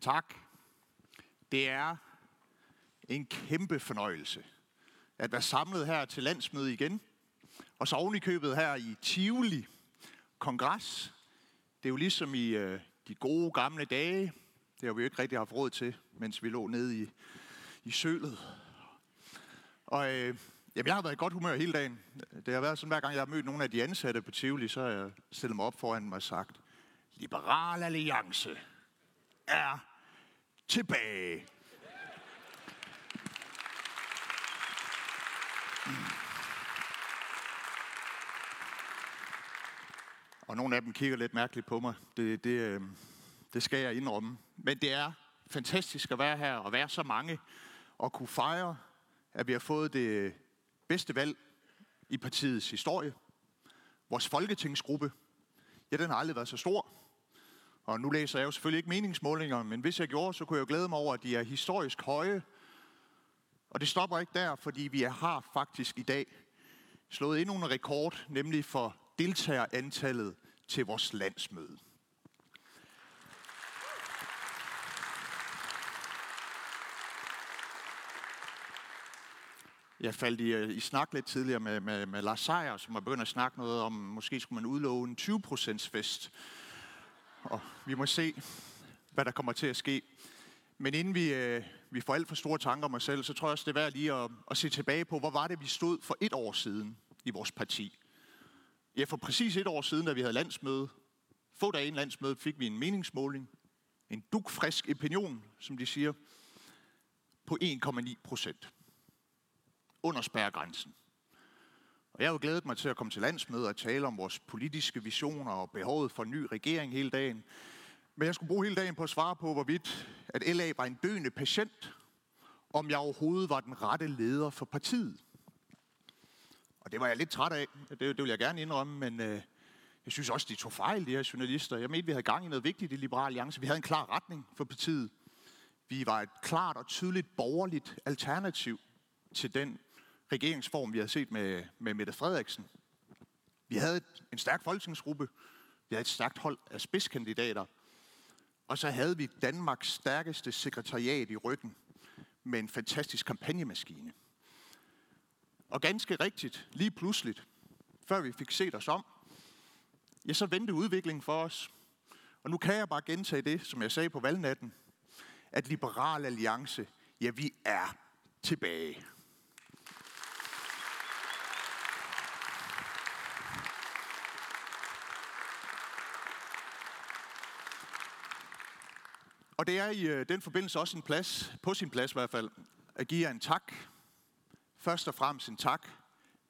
Tak. Det er en kæmpe fornøjelse at være samlet her til landsmøde igen. Og så oven i købet her i Tivoli Kongres. Det er jo ligesom i øh, de gode gamle dage. Det har vi jo ikke rigtig haft råd til, mens vi lå nede i, i sølet. Og øh, jamen, jeg har været i godt humør hele dagen. Det har været sådan, hver gang jeg har mødt nogle af de ansatte på Tivoli, så har jeg stillet mig op foran mig og sagt, Liberal Alliance er tilbage. Og nogle af dem kigger lidt mærkeligt på mig. Det, det, øh, det skal jeg indrømme. Men det er fantastisk at være her og være så mange og kunne fejre, at vi har fået det bedste valg i partiets historie. Vores folketingsgruppe, ja, den har aldrig været så stor. Og nu læser jeg jo selvfølgelig ikke meningsmålinger, men hvis jeg gjorde, så kunne jeg jo glæde mig over, at de er historisk høje. Og det stopper ikke der, fordi vi har faktisk i dag slået endnu en rekord, nemlig for deltagerantallet til vores landsmøde. Jeg faldt i, øh, i snak lidt tidligere med, med, med Lars Seier, som var begyndt at snakke noget om, måske skulle man udlove en 20% fest. Og vi må se, hvad der kommer til at ske. Men inden vi, øh, vi får alt for store tanker om os selv, så tror jeg også, det er værd lige at, at se tilbage på, hvor var det, vi stod for et år siden i vores parti. Ja, for præcis et år siden, da vi havde landsmøde, få dage inden landsmødet, fik vi en meningsmåling, en dukfrisk opinion, som de siger, på 1,9 procent. Under spærregrænsen. Og jeg har jo glædet mig til at komme til landsmødet og tale om vores politiske visioner og behovet for en ny regering hele dagen. Men jeg skulle bruge hele dagen på at svare på, hvorvidt at LA var en døende patient, om jeg overhovedet var den rette leder for partiet. Og det var jeg lidt træt af, det, det vil jeg gerne indrømme, men øh, jeg synes også, de tog fejl, de her journalister. Jeg mente, vi havde gang i noget vigtigt i Liberal Alliance. Vi havde en klar retning for partiet. Vi var et klart og tydeligt borgerligt alternativ til den regeringsform, vi havde set med, med Mette Frederiksen. Vi havde et, en stærk folketingsgruppe. Vi havde et stærkt hold af spidskandidater. Og så havde vi Danmarks stærkeste sekretariat i ryggen med en fantastisk kampagnemaskine. Og ganske rigtigt, lige pludseligt, før vi fik set os om, ja, så vendte udviklingen for os. Og nu kan jeg bare gentage det, som jeg sagde på valgnatten, at Liberal Alliance, ja, vi er tilbage. Og det er i øh, den forbindelse også en plads, på sin plads i hvert fald, at give jer en tak. Først og fremmest en tak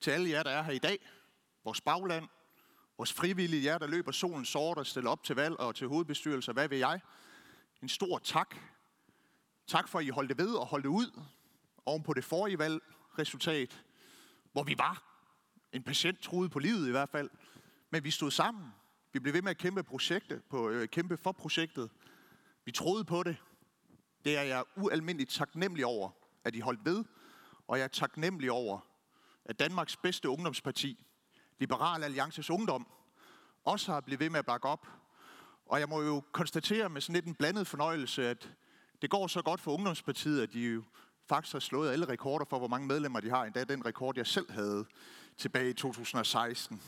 til alle jer, der er her i dag. Vores bagland, vores frivillige, jer, der løber solen sort og stiller op til valg og til hovedbestyrelser, hvad vil jeg? En stor tak. Tak for, at I holdt det ved og holdt det ud oven på det forrige valgresultat, hvor vi var. En patient troede på livet i hvert fald. Men vi stod sammen. Vi blev ved med at kæmpe, projektet, på, øh, kæmpe for projektet. Vi troede på det. Det er jeg ualmindeligt taknemmelig over, at I holdt ved. Og jeg er taknemmelig over, at Danmarks bedste ungdomsparti, Liberal Alliances Ungdom, også har blivet ved med at bakke op. Og jeg må jo konstatere med sådan lidt en blandet fornøjelse, at det går så godt for Ungdomspartiet, at de jo faktisk har slået alle rekorder for, hvor mange medlemmer de har. Endda den rekord, jeg selv havde tilbage i 2016.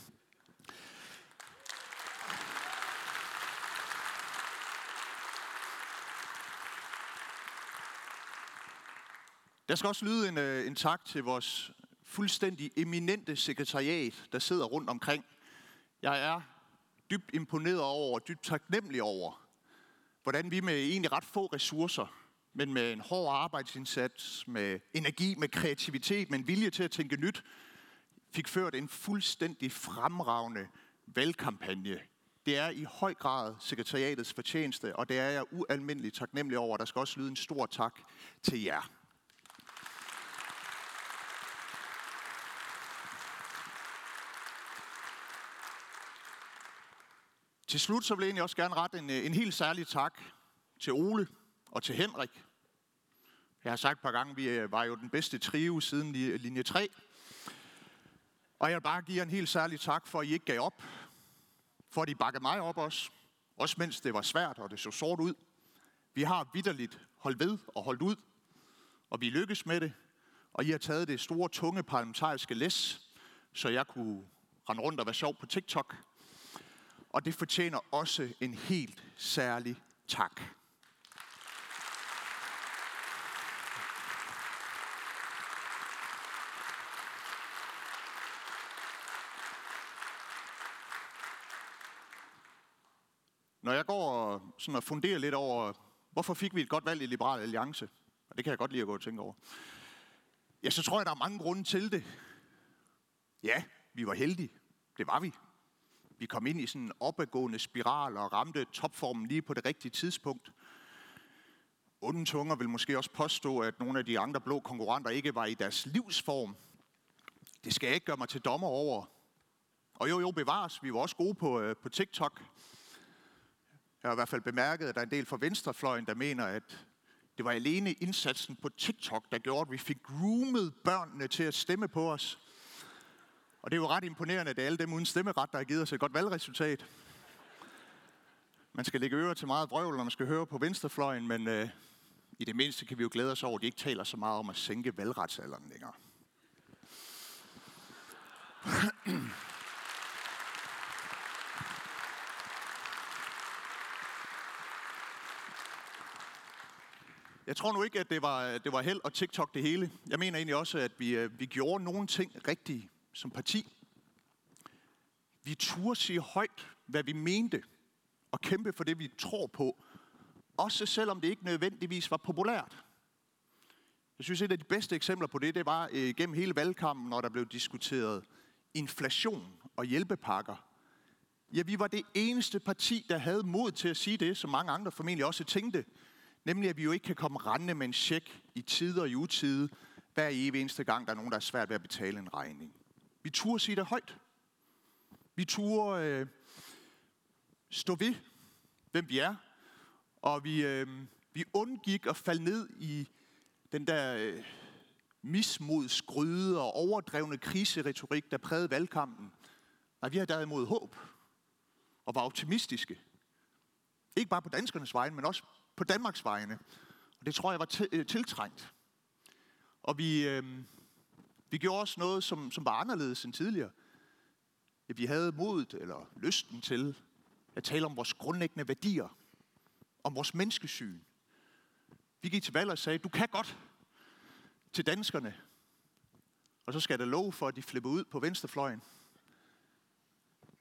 Jeg skal også lyde en, øh, en tak til vores fuldstændig eminente sekretariat, der sidder rundt omkring. Jeg er dybt imponeret over og dybt taknemmelig over, hvordan vi med egentlig ret få ressourcer, men med en hård arbejdsindsats, med energi, med kreativitet, med en vilje til at tænke nyt, fik ført en fuldstændig fremragende valgkampagne. Det er i høj grad sekretariatets fortjeneste, og det er jeg ualmindeligt taknemmelig over. Der skal også lyde en stor tak til jer. Til slut så vil jeg egentlig også gerne rette en, øh, en helt særlig tak til Ole og til Henrik. Jeg har sagt et par gange, at vi øh, var jo den bedste trio siden linje 3. Og jeg vil bare give jer en helt særlig tak for, at I ikke gav op. For at I bakkede mig op også. Også mens det var svært, og det så sort ud. Vi har vidderligt holdt ved og holdt ud, og vi lykkes med det. Og I har taget det store, tunge parlamentariske læs, så jeg kunne rende rundt og være sjov på TikTok. Og det fortjener også en helt særlig tak. Når jeg går og, sådan og funderer lidt over, hvorfor fik vi et godt valg i Liberal Alliance, og det kan jeg godt lide at gå og tænke over, ja, så tror jeg, der er mange grunde til det. Ja, vi var heldige. Det var vi. Vi kom ind i sådan en opadgående spiral og ramte topformen lige på det rigtige tidspunkt. Onde tunger vil måske også påstå, at nogle af de andre blå konkurrenter ikke var i deres livsform. Det skal jeg ikke gøre mig til dommer over. Og jo, jo, bevares. Vi var også gode på, øh, på TikTok. Jeg har i hvert fald bemærket, at der er en del fra venstrefløjen, der mener, at det var alene indsatsen på TikTok, der gjorde, at vi fik groomet børnene til at stemme på os. Og det er jo ret imponerende, at det er alle dem uden stemmeret, der har givet os et godt valgresultat. Man skal lægge ører til meget vrøvl, når man skal høre på venstrefløjen, men øh, i det mindste kan vi jo glæde os over, at de ikke taler så meget om at sænke valgretsalderen længere. Jeg tror nu ikke, at det var, øh, det var held og TikTok det hele. Jeg mener egentlig også, at vi, øh, vi gjorde nogle ting rigtige som parti. Vi turde sige højt, hvad vi mente, og kæmpe for det, vi tror på. Også selvom det ikke nødvendigvis var populært. Jeg synes, et af de bedste eksempler på det, det var øh, gennem hele valgkampen, når der blev diskuteret inflation og hjælpepakker. Ja, vi var det eneste parti, der havde mod til at sige det, som mange andre formentlig også tænkte. Nemlig, at vi jo ikke kan komme rendende med en check i tid og i utide, hver evig eneste gang, der er nogen, der er svært ved at betale en regning. Vi turde sige det højt. Vi turde øh, stå ved, hvem vi er. Og vi, øh, vi undgik at falde ned i den der øh, mismodsgryde og overdrevne kriseretorik, der prægede valgkampen. Nej, vi har derimod håb og var optimistiske. Ikke bare på danskernes vegne, men også på Danmarks vegne. Og det tror jeg var øh, tiltrængt. Og vi, øh, vi gjorde også noget, som, som var anderledes end tidligere. Ja, vi havde modet eller lysten til at tale om vores grundlæggende værdier, om vores menneskesyn. Vi gik til valg og sagde, du kan godt til danskerne. Og så skal der lov for, at de flipper ud på venstrefløjen.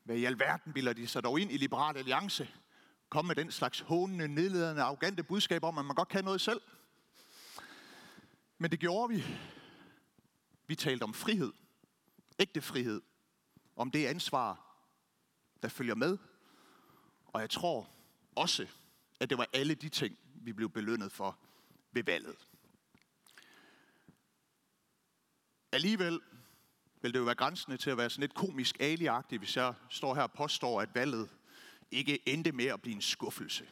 Hvad i alverden bilder de sig dog ind i Liberal Alliance? Kom med den slags hånende, nedledende, arrogante budskab om, at man godt kan noget selv. Men det gjorde vi. Vi talte om frihed. Ægte frihed. Om det ansvar, der følger med. Og jeg tror også, at det var alle de ting, vi blev belønnet for ved valget. Alligevel vil det jo være grænsende til at være sådan lidt komisk aliagtig, hvis jeg står her og påstår, at valget ikke endte med at blive en skuffelse.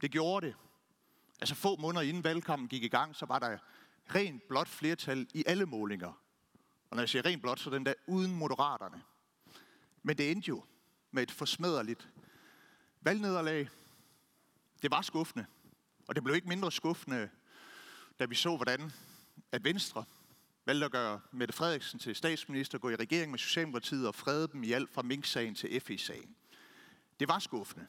Det gjorde det. Altså få måneder inden valgkampen gik i gang, så var der rent blot flertal i alle målinger. Og når jeg siger rent blot, så den der uden moderaterne. Men det endte jo med et forsmederligt valgnederlag. Det var skuffende. Og det blev ikke mindre skuffende, da vi så, hvordan at Venstre valgte at gøre Mette Frederiksen til statsminister, gå i regering med Socialdemokratiet og frede dem i alt fra Mink-sagen til FE-sagen. Det var skuffende.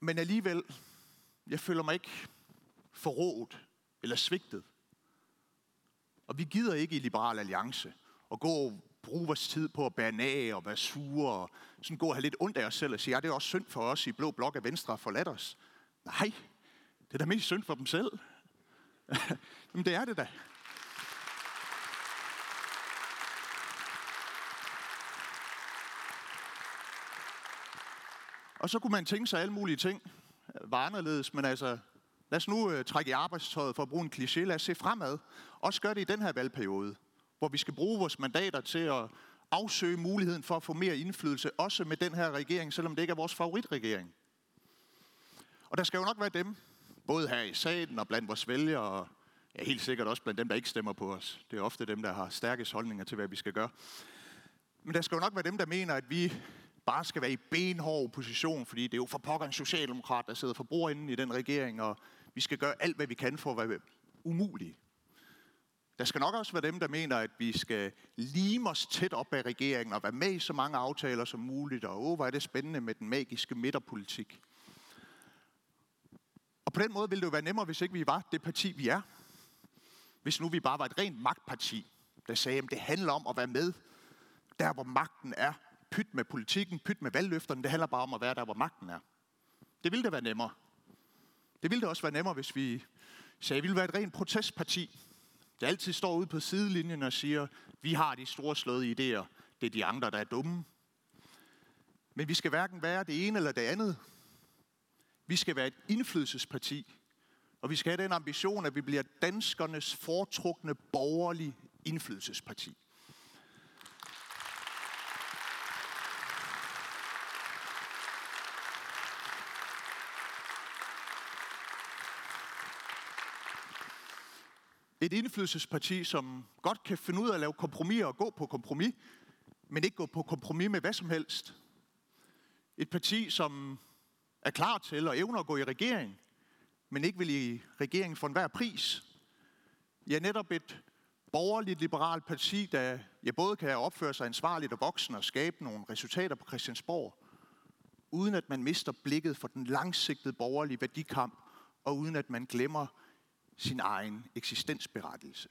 Men alligevel, jeg føler mig ikke forrådt eller svigtet. Og vi gider ikke i Liberal Alliance at gå og bruge vores tid på at bære af og være sure og sådan gå og have lidt ondt af os selv og sige, ja, det er også synd for os i Blå Blok af Venstre at forlade os. Nej, det er da mest synd for dem selv. Men det er det da. Og så kunne man tænke sig alle mulige ting var anderledes, men altså, lad os nu øh, trække i arbejdstøjet for at bruge en kliché. Lad os se fremad. Også gør det i den her valgperiode, hvor vi skal bruge vores mandater til at afsøge muligheden for at få mere indflydelse, også med den her regering, selvom det ikke er vores favoritregering. Og der skal jo nok være dem, både her i salen og blandt vores vælgere, og ja, helt sikkert også blandt dem, der ikke stemmer på os. Det er ofte dem, der har stærkest holdninger til, hvad vi skal gøre. Men der skal jo nok være dem, der mener, at vi bare skal være i benhård opposition, fordi det er jo for pokker en socialdemokrat, der sidder for bordenden i den regering, og vi skal gøre alt, hvad vi kan for at være umulige. Der skal nok også være dem, der mener, at vi skal lime os tæt op af regeringen og være med i så mange aftaler som muligt, og åh, hvor er det spændende med den magiske midterpolitik. Og på den måde ville det jo være nemmere, hvis ikke vi var det parti, vi er. Hvis nu vi bare var et rent magtparti, der sagde, at det handler om at være med der, hvor magten er. Pyt med politikken, pyt med valgløfterne, det handler bare om at være der, hvor magten er. Det ville det være nemmere. Det ville det også være nemmere, hvis vi sagde, at vi ville være et rent protestparti, der altid står ude på sidelinjen og siger, vi har de store slåede idéer, det er de andre, der er dumme. Men vi skal hverken være det ene eller det andet. Vi skal være et indflydelsesparti, og vi skal have den ambition, at vi bliver danskernes foretrukne borgerlige indflydelsesparti. Et indflydelsesparti, som godt kan finde ud af at lave kompromis og gå på kompromis, men ikke gå på kompromis med hvad som helst. Et parti, som er klar til og evner at gå i regering, men ikke vil i regering for enhver pris. Ja, netop et borgerligt liberalt parti, der ja, både kan opføre sig ansvarligt og voksen og skabe nogle resultater på Christiansborg, uden at man mister blikket for den langsigtede borgerlige værdikamp, og uden at man glemmer sin egen eksistensberettigelse.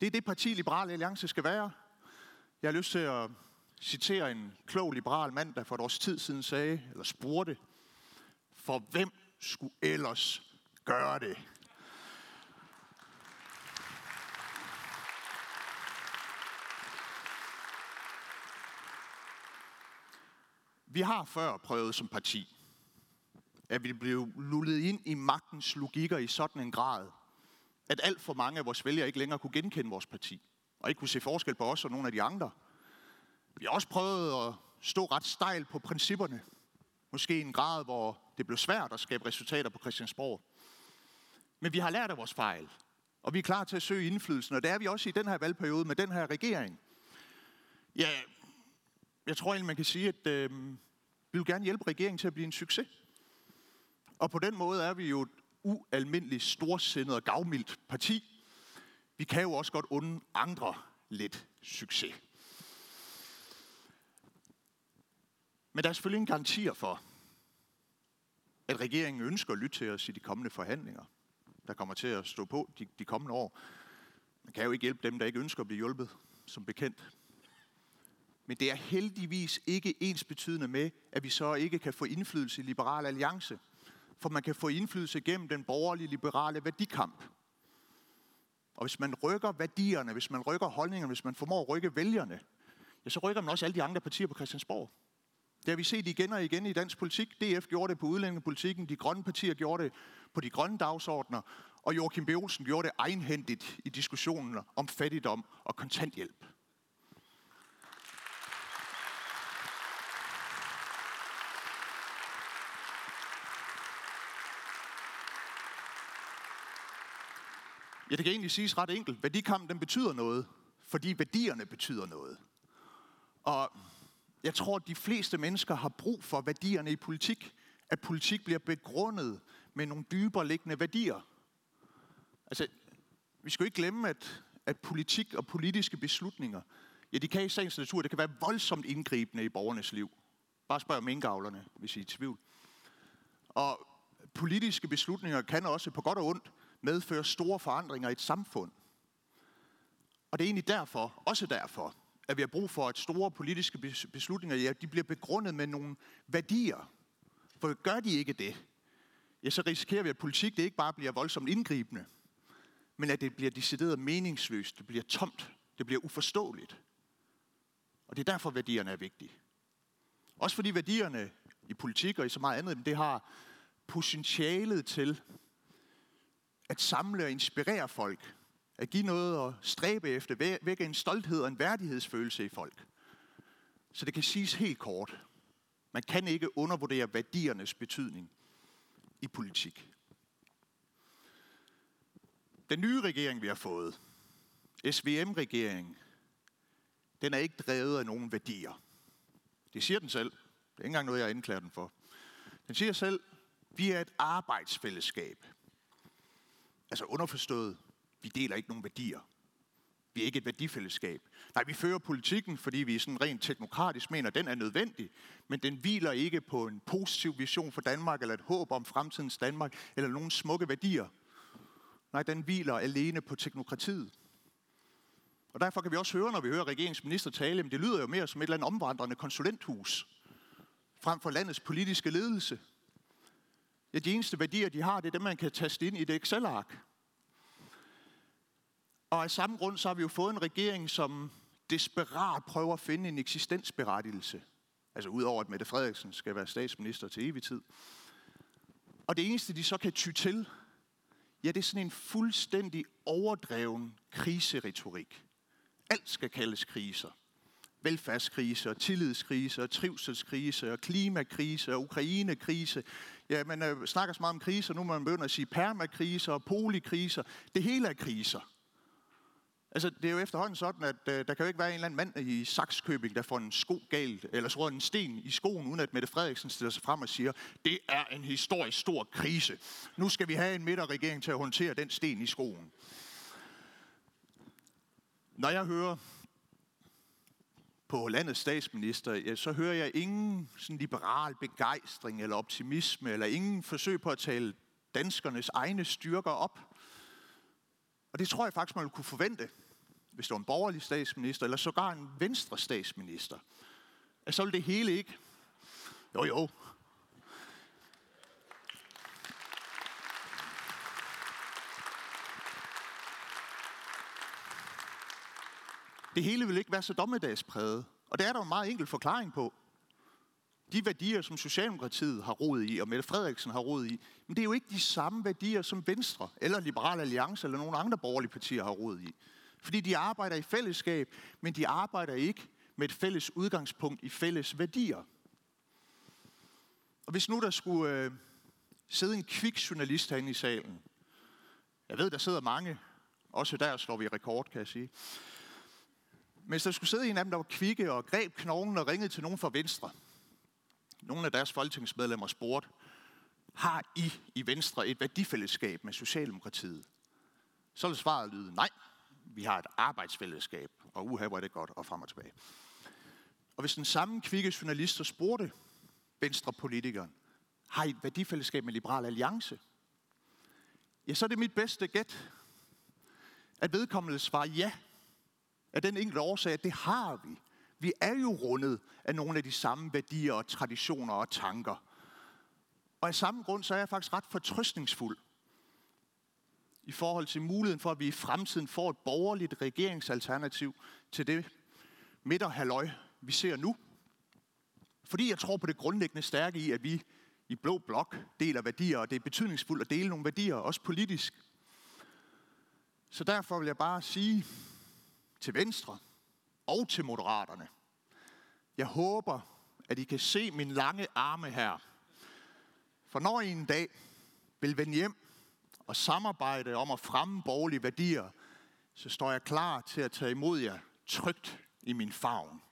Det er det parti, Liberale Alliance skal være. Jeg har lyst til at citere en klog liberal mand, der for et års tid siden sagde, eller spurgte, for hvem skulle ellers gøre det? Vi har før prøvet som parti, at vi blev lullet ind i magtens logikker i sådan en grad, at alt for mange af vores vælgere ikke længere kunne genkende vores parti, og ikke kunne se forskel på os og nogle af de andre. Vi har også prøvet at stå ret stejl på principperne, måske i en grad, hvor det blev svært at skabe resultater på Christiansborg. Men vi har lært af vores fejl, og vi er klar til at søge indflydelsen, og det er vi også i den her valgperiode med den her regering. Ja, jeg tror egentlig, man kan sige, at øh, vi vil gerne hjælpe regeringen til at blive en succes. Og på den måde er vi jo et ualmindeligt storsindet og gavmildt parti. Vi kan jo også godt unde andre lidt succes. Men der er selvfølgelig ingen garantier for, at regeringen ønsker at lytte til os i de kommende forhandlinger, der kommer til at stå på de, de kommende år. Man kan jo ikke hjælpe dem, der ikke ønsker at blive hjulpet, som bekendt. Men det er heldigvis ikke ens betydende med, at vi så ikke kan få indflydelse i Liberal Alliance. For man kan få indflydelse gennem den borgerlige liberale værdikamp. Og hvis man rykker værdierne, hvis man rykker holdningerne, hvis man formår at rykke vælgerne, ja, så rykker man også alle de andre partier på Christiansborg. Det har vi set igen og igen i dansk politik. DF gjorde det på udlændingepolitikken, de grønne partier gjorde det på de grønne dagsordner, og Joachim B. Olsen gjorde det egenhændigt i diskussionen om fattigdom og kontanthjælp. Ja, det kan egentlig siges ret enkelt. Værdikampen den betyder noget, fordi værdierne betyder noget. Og jeg tror, at de fleste mennesker har brug for værdierne i politik. At politik bliver begrundet med nogle dybere liggende værdier. Altså, vi skal jo ikke glemme, at, at politik og politiske beslutninger, ja, de kan i sagens natur, det kan være voldsomt indgribende i borgernes liv. Bare spørg minkavlerne, hvis I er i tvivl. Og politiske beslutninger kan også på godt og ondt medfører store forandringer i et samfund. Og det er egentlig derfor, også derfor, at vi har brug for, at store politiske beslutninger, ja, de bliver begrundet med nogle værdier. For gør de ikke det, ja, så risikerer vi, at politik det ikke bare bliver voldsomt indgribende, men at det bliver decideret meningsløst, det bliver tomt, det bliver uforståeligt. Og det er derfor, værdierne er vigtige. Også fordi værdierne i politik og i så meget andet, det har potentialet til at samle og inspirere folk at give noget at stræbe efter, vække en stolthed og en værdighedsfølelse i folk. Så det kan siges helt kort. Man kan ikke undervurdere værdiernes betydning i politik. Den nye regering, vi har fået, SVM-regeringen, den er ikke drevet af nogen værdier. Det siger den selv. Det er ikke engang noget, jeg anklager den for. Den siger selv, vi er et arbejdsfællesskab. Altså underforstået, vi deler ikke nogen værdier. Vi er ikke et værdifællesskab. Nej, vi fører politikken, fordi vi sådan rent teknokratisk mener, at den er nødvendig, men den hviler ikke på en positiv vision for Danmark, eller et håb om fremtidens Danmark, eller nogle smukke værdier. Nej, den hviler alene på teknokratiet. Og derfor kan vi også høre, når vi hører regeringsminister tale, men det lyder jo mere som et eller andet omvandrende konsulenthus, frem for landets politiske ledelse. Ja, de eneste værdier, de har, det er dem, man kan taste ind i det Excel-ark. Og af samme grund, så har vi jo fået en regering, som desperat prøver at finde en eksistensberettigelse. Altså udover at Mette Frederiksen skal være statsminister til evig tid. Og det eneste, de så kan ty til, ja, det er sådan en fuldstændig overdreven kriseretorik. Alt skal kaldes kriser. Velfærdskrise, tillidskrise, trivselskrise, klimakrise, Ukrainekrise. Ja, man øh, snakker så meget om kriser, nu må man begynde at sige permakriser og polikriser. Det hele er kriser. Altså, det er jo efterhånden sådan, at øh, der kan jo ikke være en eller anden mand i Saxkøbing, der får en sko galt, eller så en sten i skoen, uden at Mette Frederiksen stiller sig frem og siger, det er en historisk stor krise. Nu skal vi have en midterregering til at håndtere den sten i skoen. Når jeg hører på landets statsminister, ja, så hører jeg ingen sådan liberal begejstring eller optimisme, eller ingen forsøg på at tale danskernes egne styrker op. Og det tror jeg faktisk, man kunne forvente, hvis det var en borgerlig statsminister, eller sågar en venstre statsminister. At så ville det hele ikke. Jo, jo. Det hele vil ikke være så dommedagspræget. Og det er der en meget enkel forklaring på. De værdier, som Socialdemokratiet har rod i, og Mette Frederiksen har rod i, men det er jo ikke de samme værdier, som Venstre, eller Liberal Alliance, eller nogle andre borgerlige partier har rod i. Fordi de arbejder i fællesskab, men de arbejder ikke med et fælles udgangspunkt i fælles værdier. Og hvis nu der skulle øh, sidde en kvik journalist herinde i salen, jeg ved, der sidder mange, også der slår vi rekord, kan jeg sige. Men så skulle sidde en af dem, der var kvikke og greb knoglen og ringede til nogen fra Venstre, nogle af deres folketingsmedlemmer spurgte, har I i Venstre et værdifællesskab med Socialdemokratiet? Så vil svaret lyde, nej, vi har et arbejdsfællesskab, og uha, hvor er det godt, og frem og tilbage. Og hvis den samme kvikke journalist spurgte Venstre-politikeren, har I et værdifællesskab med Liberal Alliance? Ja, så er det mit bedste gæt, at vedkommende svarer ja, af den enkelte årsag, at det har vi. Vi er jo rundet af nogle af de samme værdier og traditioner og tanker. Og af samme grund, så er jeg faktisk ret fortrøstningsfuld i forhold til muligheden for, at vi i fremtiden får et borgerligt regeringsalternativ til det midterhalløj, vi ser nu. Fordi jeg tror på det grundlæggende stærke i, at vi i Blå Blok deler værdier, og det er betydningsfuldt at dele nogle værdier, også politisk. Så derfor vil jeg bare sige til Venstre og til Moderaterne, jeg håber, at I kan se min lange arme her. For når I en dag vil vende hjem og samarbejde om at fremme borgerlige værdier, så står jeg klar til at tage imod jer trygt i min favn.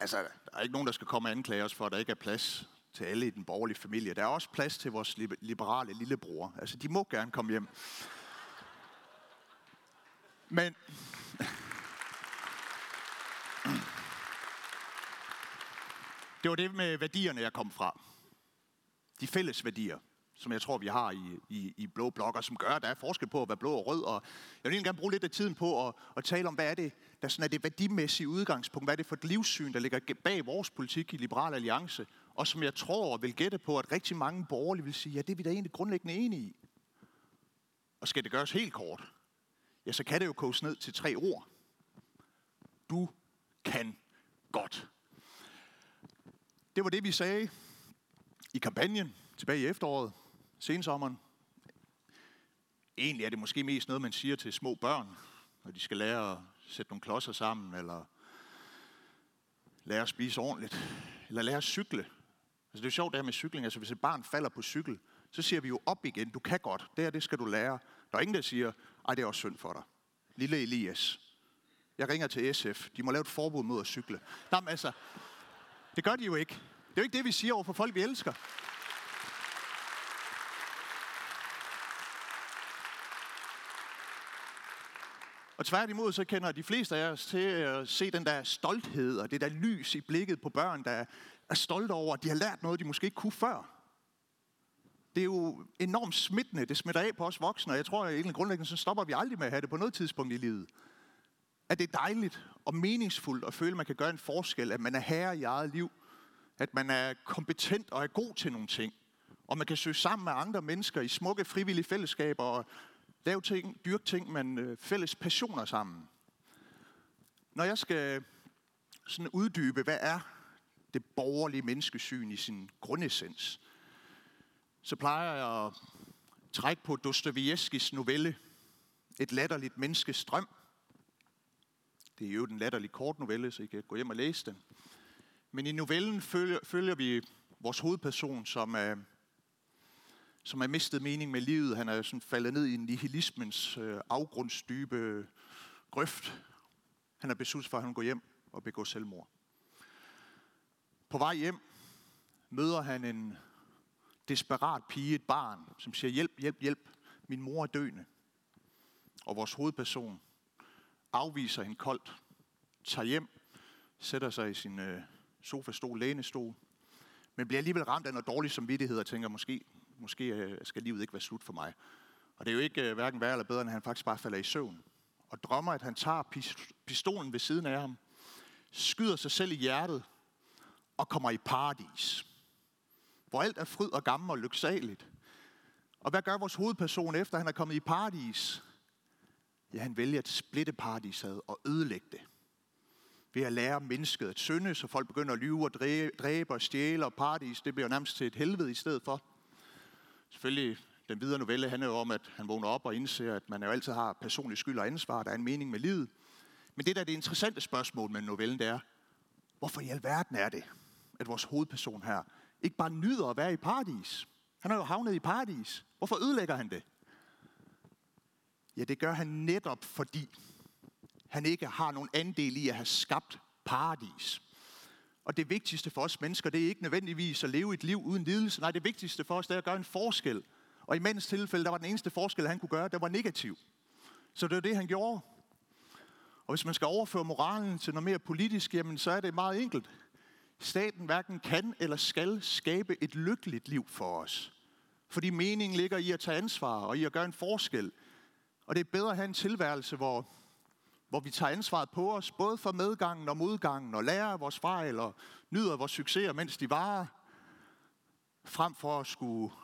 Altså, der er ikke nogen, der skal komme og anklage os for, at der ikke er plads til alle i den borgerlige familie. Der er også plads til vores liberale lillebror. Altså, de må gerne komme hjem. Men... Det var det med værdierne, jeg kom fra. De fælles værdier, som jeg tror, vi har i, i, i blå blokker, som gør, at der er forskel på at være blå og rød. Og jeg vil egentlig gerne bruge lidt af tiden på at, at tale om, hvad er det, der sådan er det værdimæssige udgangspunkt, hvad er det for et livssyn, der ligger bag vores politik i Liberal Alliance, og som jeg tror og vil gætte på, at rigtig mange borgerlige vil sige, ja, det er vi da egentlig grundlæggende enige i. Og skal det gøres helt kort, ja, så kan det jo koges ned til tre ord. Du kan godt. Det var det, vi sagde i kampagnen tilbage i efteråret, sensommeren. Egentlig er det måske mest noget, man siger til små børn, når de skal lære at sætte nogle klodser sammen, eller lære at spise ordentligt, eller lære at cykle. Altså det er sjovt det her med cykling, altså hvis et barn falder på cykel, så siger vi jo op igen, du kan godt, det her det skal du lære. Der er ingen, der siger, ej det er også synd for dig. Lille Elias, jeg ringer til SF, de må lave et forbud mod at cykle. Nej, men altså, det gør de jo ikke. Det er jo ikke det, vi siger over for folk, vi elsker. Og tværtimod så kender de fleste af os til at se den der stolthed og det der lys i blikket på børn, der er stolte over, at de har lært noget, de måske ikke kunne før. Det er jo enormt smittende. Det smitter af på os voksne, og jeg tror at egentlig grundlæggende, så stopper vi aldrig med at have det på noget tidspunkt i livet. At det er dejligt og meningsfuldt at føle, at man kan gøre en forskel, at man er herre i eget liv, at man er kompetent og er god til nogle ting, og man kan søge sammen med andre mennesker i smukke frivillige fællesskaber og lave ting, dyrke ting, man øh, fælles passioner sammen. Når jeg skal sådan uddybe, hvad er det borgerlige menneskesyn i sin grundessens, så plejer jeg at trække på Dostojevskis novelle, Et latterligt menneskes drøm. Det er jo den latterlige kort novelle, så I kan gå hjem og læse den. Men i novellen følger, følger vi vores hovedperson, som er, som har mistet mening med livet. Han er sådan faldet ned i nihilismens øh, afgrundsdybe grøft. Han er besluttet for, at han går hjem og begår selvmord. På vej hjem møder han en desperat pige, et barn, som siger, hjælp, hjælp, hjælp, min mor er døende. Og vores hovedperson afviser hende koldt, tager hjem, sætter sig i sin øh, sofastol, lænestol, men bliver alligevel ramt af noget dårlig samvittighed og tænker, måske, måske øh, skal livet ikke være slut for mig. Og det er jo ikke øh, hverken værre eller bedre, end at han faktisk bare falder i søvn. Og drømmer, at han tager pistolen ved siden af ham, skyder sig selv i hjertet og kommer i paradis. Hvor alt er fryd og gammel og lyksaligt. Og hvad gør vores hovedperson efter han er kommet i paradis? Ja, han vælger at splitte paradiset og ødelægge det ved at lære mennesket at synde, så folk begynder at lyve og dræbe og stjæle, og paradis, det bliver nærmest til et helvede i stedet for. Selvfølgelig, den videre novelle handler jo om, at han vågner op og indser, at man jo altid har personlig skyld og ansvar, der er en mening med livet. Men det der er det interessante spørgsmål med novellen, det er, hvorfor i alverden er det, at vores hovedperson her ikke bare nyder at være i paradis? Han er jo havnet i paradis. Hvorfor ødelægger han det? Ja, det gør han netop fordi, han ikke har nogen andel i at have skabt paradis. Og det vigtigste for os mennesker, det er ikke nødvendigvis at leve et liv uden lidelse. Nej, det vigtigste for os, det er at gøre en forskel. Og i mandens tilfælde, der var den eneste forskel, han kunne gøre, der var negativ. Så det var det, han gjorde. Og hvis man skal overføre moralen til noget mere politisk, jamen så er det meget enkelt. Staten hverken kan eller skal skabe et lykkeligt liv for os. Fordi meningen ligger i at tage ansvar og i at gøre en forskel. Og det er bedre at have en tilværelse, hvor hvor vi tager ansvaret på os, både for medgangen og modgangen, og lærer af vores fejl og nyder vores succeser, mens de varer, frem for at skulle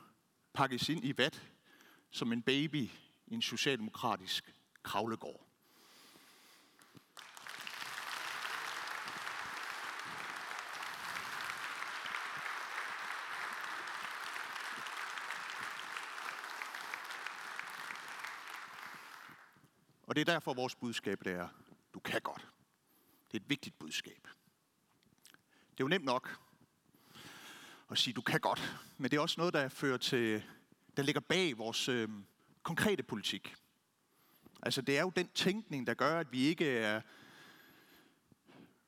pakkes ind i vat som en baby i en socialdemokratisk kravlegård. Og det er derfor vores budskab det er, du kan godt. Det er et vigtigt budskab. Det er jo nemt nok at sige, du kan godt, men det er også noget, der fører til, der ligger bag vores øh, konkrete politik. Altså det er jo den tænkning, der gør, at vi ikke er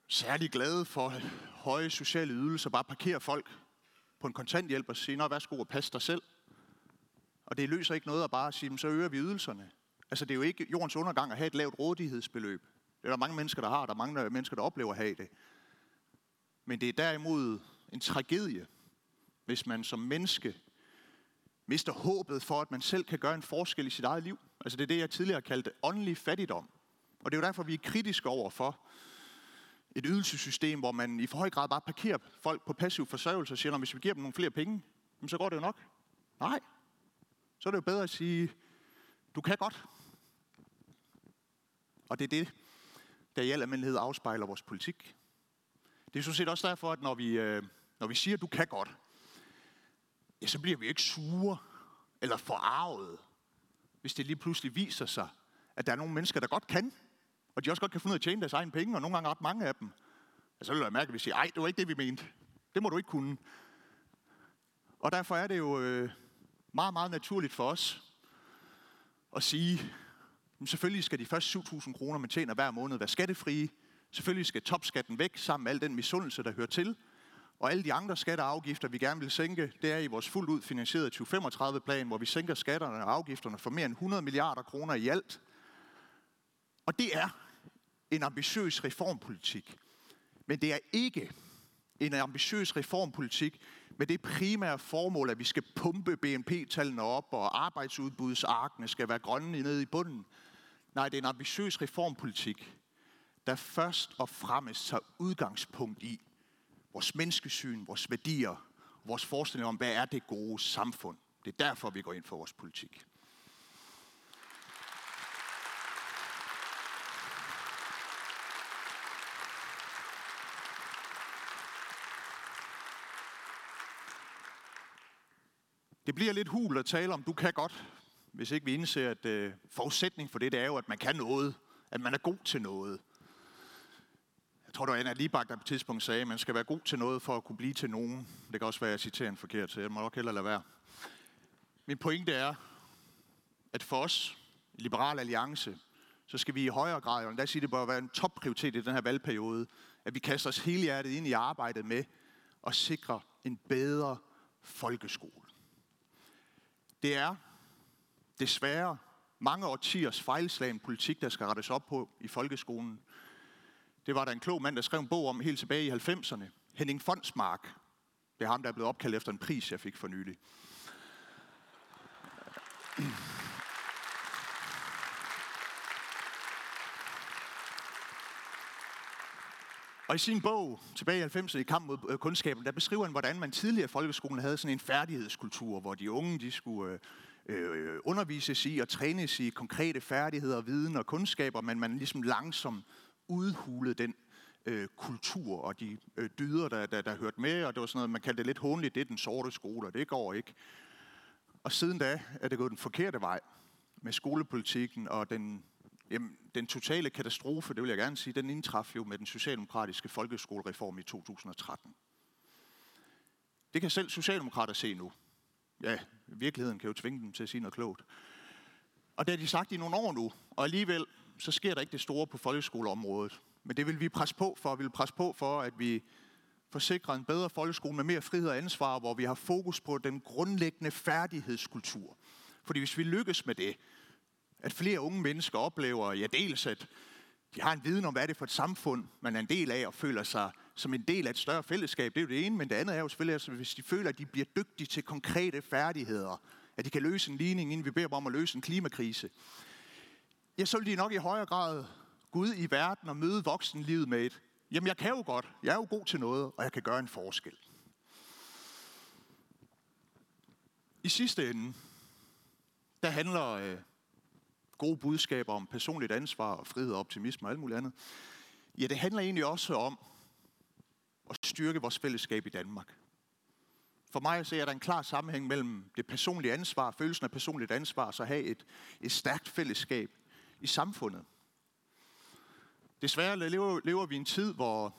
særlig glade for høje sociale ydelser, bare parkere folk på en kontanthjælp og sige, nå værsgo og pas dig selv. Og det løser ikke noget at bare sige, så øger vi ydelserne. Altså, det er jo ikke jordens undergang at have et lavt rådighedsbeløb. Det er der mange mennesker, der har. Der er mange øh, mennesker, der oplever at have det. Men det er derimod en tragedie, hvis man som menneske mister håbet for, at man selv kan gøre en forskel i sit eget liv. Altså det er det, jeg tidligere kaldte åndelig fattigdom. Og det er jo derfor, vi er kritiske over for et ydelsessystem, hvor man i for høj grad bare parkerer folk på passiv forsørgelse og siger, at hvis vi giver dem nogle flere penge, så går det jo nok. Nej. Så er det jo bedre at sige, du kan godt. Og det er det, der i al almindelighed afspejler vores politik. Det er sådan set også derfor, at når vi, øh, når vi siger, at du kan godt, ja, så bliver vi ikke sure eller forarvet, hvis det lige pludselig viser sig, at der er nogle mennesker, der godt kan, og de også godt kan finde ud af at tjene deres egen penge, og nogle gange ret mange af dem. Ja, så vil jeg mærke, at vi siger, ej, det var ikke det, vi mente. Det må du ikke kunne. Og derfor er det jo øh, meget, meget naturligt for os at sige, men selvfølgelig skal de første 7.000 kroner, man tjener hver måned, være skattefrie. Selvfølgelig skal topskatten væk sammen med al den misundelse, der hører til. Og alle de andre skatter og afgifter, vi gerne vil sænke, det er i vores fuldt ud finansierede 2035-plan, hvor vi sænker skatterne og afgifterne for mere end 100 milliarder kroner i alt. Og det er en ambitiøs reformpolitik. Men det er ikke en ambitiøs reformpolitik med det primære formål, at vi skal pumpe BNP-tallene op, og arbejdsudbudsarkene skal være grønne nede i bunden. Nej, det er en ambitiøs reformpolitik, der først og fremmest tager udgangspunkt i vores menneskesyn, vores værdier, vores forestilling om, hvad er det gode samfund. Det er derfor, vi går ind for vores politik. Det bliver lidt hul at tale om, du kan godt, hvis ikke vi indser, at øh, forudsætning for det, det er jo, at man kan noget, at man er god til noget. Jeg tror, det var Anna Libak, der på et tidspunkt sagde, at man skal være god til noget for at kunne blive til nogen. Det kan også være, at jeg citerer en forkert, så jeg må nok hellere lade være. Min pointe er, at for os Liberal Alliance, så skal vi i højere grad, og lad os sige, det bør være en topprioritet i den her valgperiode, at vi kaster os hele hjertet ind i arbejdet med at sikre en bedre folkeskole. Det er desværre mange årtiers fejlslagen politik, der skal rettes op på i folkeskolen. Det var der en klog mand, der skrev en bog om helt tilbage i 90'erne. Henning Fondsmark. Det er ham, der er blevet opkaldt efter en pris, jeg fik for nylig. Og i sin bog, tilbage i 90'erne i kamp mod øh, kundskaben, der beskriver han, hvordan man tidligere i folkeskolen havde sådan en færdighedskultur, hvor de unge de skulle øh, øh, undervises i og trænes i konkrete færdigheder, viden og kundskaber, men man ligesom langsomt udhulede den øh, kultur og de øh, dyder, der, der, der hørte med, og det var sådan noget, man kaldte det lidt håndligt, det er den sorte skole, og det går ikke. Og siden da er det gået den forkerte vej med skolepolitikken og den Jamen, den totale katastrofe, det vil jeg gerne sige, den indtraf jo med den socialdemokratiske folkeskolereform i 2013. Det kan selv socialdemokrater se nu. Ja, virkeligheden kan jo tvinge dem til at sige noget klogt. Og det har de sagt i nogle år nu, og alligevel så sker der ikke det store på folkeskoleområdet. Men det vil vi presse på for, vi vil presse på for, at vi forsikrer en bedre folkeskole med mere frihed og ansvar, hvor vi har fokus på den grundlæggende færdighedskultur. Fordi hvis vi lykkes med det, at flere unge mennesker oplever, ja dels at de har en viden om, hvad det er for et samfund, man er en del af, og føler sig som en del af et større fællesskab. Det er jo det ene, men det andet er jo selvfølgelig, at hvis de føler, at de bliver dygtige til konkrete færdigheder, at de kan løse en ligning, inden vi beder dem om at løse en klimakrise, ja, så vil de nok i højere grad gå ud i verden og møde voksenlivet med et, jamen jeg kan jo godt, jeg er jo god til noget, og jeg kan gøre en forskel. I sidste ende, der handler øh, gode budskaber om personligt ansvar og frihed og optimisme og alt muligt andet. Ja, det handler egentlig også om og styrke vores fællesskab i Danmark. For mig ser der en klar sammenhæng mellem det personlige ansvar, følelsen af personligt ansvar, og så have et, et stærkt fællesskab i samfundet. Desværre lever, lever vi i en tid, hvor,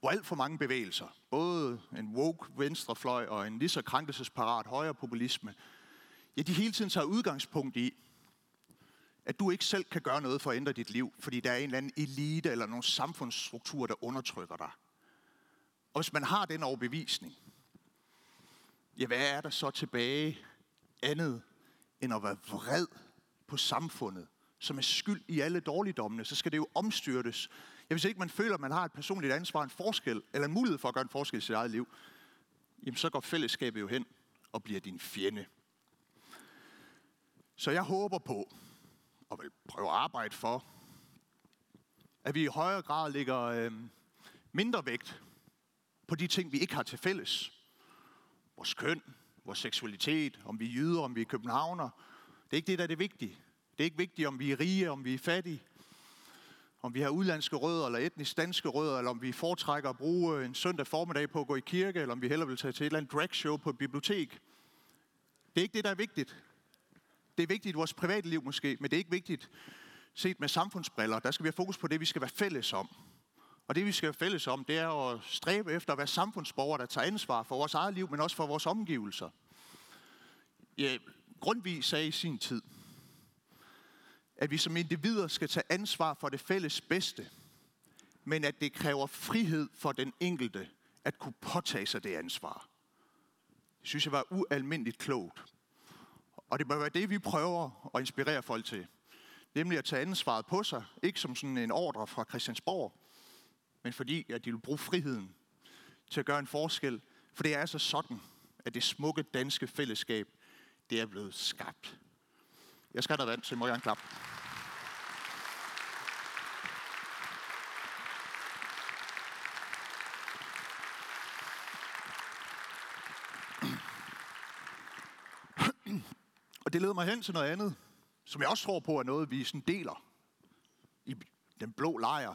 hvor alt for mange bevægelser, både en woke venstrefløj og en lige så krænkelsesparat højre populisme, ja, de hele tiden tager udgangspunkt i, at du ikke selv kan gøre noget for at ændre dit liv, fordi der er en eller anden elite eller nogle samfundsstrukturer, der undertrykker dig. Og hvis man har den overbevisning, ja, hvad er der så tilbage andet end at være vred på samfundet, som er skyld i alle dårligdommene, så skal det jo omstyrtes. Ja, hvis ikke man føler, at man har et personligt ansvar, en forskel, eller en mulighed for at gøre en forskel i sit eget liv, jamen så går fællesskabet jo hen og bliver din fjende. Så jeg håber på, og vil prøve at arbejde for, at vi i højere grad lægger øh, mindre vægt på de ting, vi ikke har til fælles. Vores køn, vores seksualitet, om vi er jyder, om vi er københavner. Det er ikke det, der er det vigtige. Det er ikke vigtigt, om vi er rige, om vi er fattige. Om vi har udlandske rødder eller etnisk danske rødder, eller om vi foretrækker at bruge en søndag formiddag på at gå i kirke, eller om vi hellere vil tage til et eller andet dragshow på et bibliotek. Det er ikke det, der er vigtigt. Det er vigtigt i vores private liv måske, men det er ikke vigtigt set med samfundsbriller. Der skal vi have fokus på det, vi skal være fælles om. Og det vi skal fælles om, det er at stræbe efter at være samfundsborgere, der tager ansvar for vores eget liv, men også for vores omgivelser. Ja, Grundtvig sagde i sin tid, at vi som individer skal tage ansvar for det fælles bedste, men at det kræver frihed for den enkelte at kunne påtage sig det ansvar. Det synes jeg var ualmindeligt klogt. Og det bør være det, vi prøver at inspirere folk til. Nemlig at tage ansvaret på sig, ikke som sådan en ordre fra Christiansborg, men fordi at de vil bruge friheden til at gøre en forskel. For det er altså sådan, at det smukke danske fællesskab, det er blevet skabt. Jeg skal have vand, så må gerne en klap. Og det leder mig hen til noget andet, som jeg også tror på er noget, vi sådan deler i den blå lejr.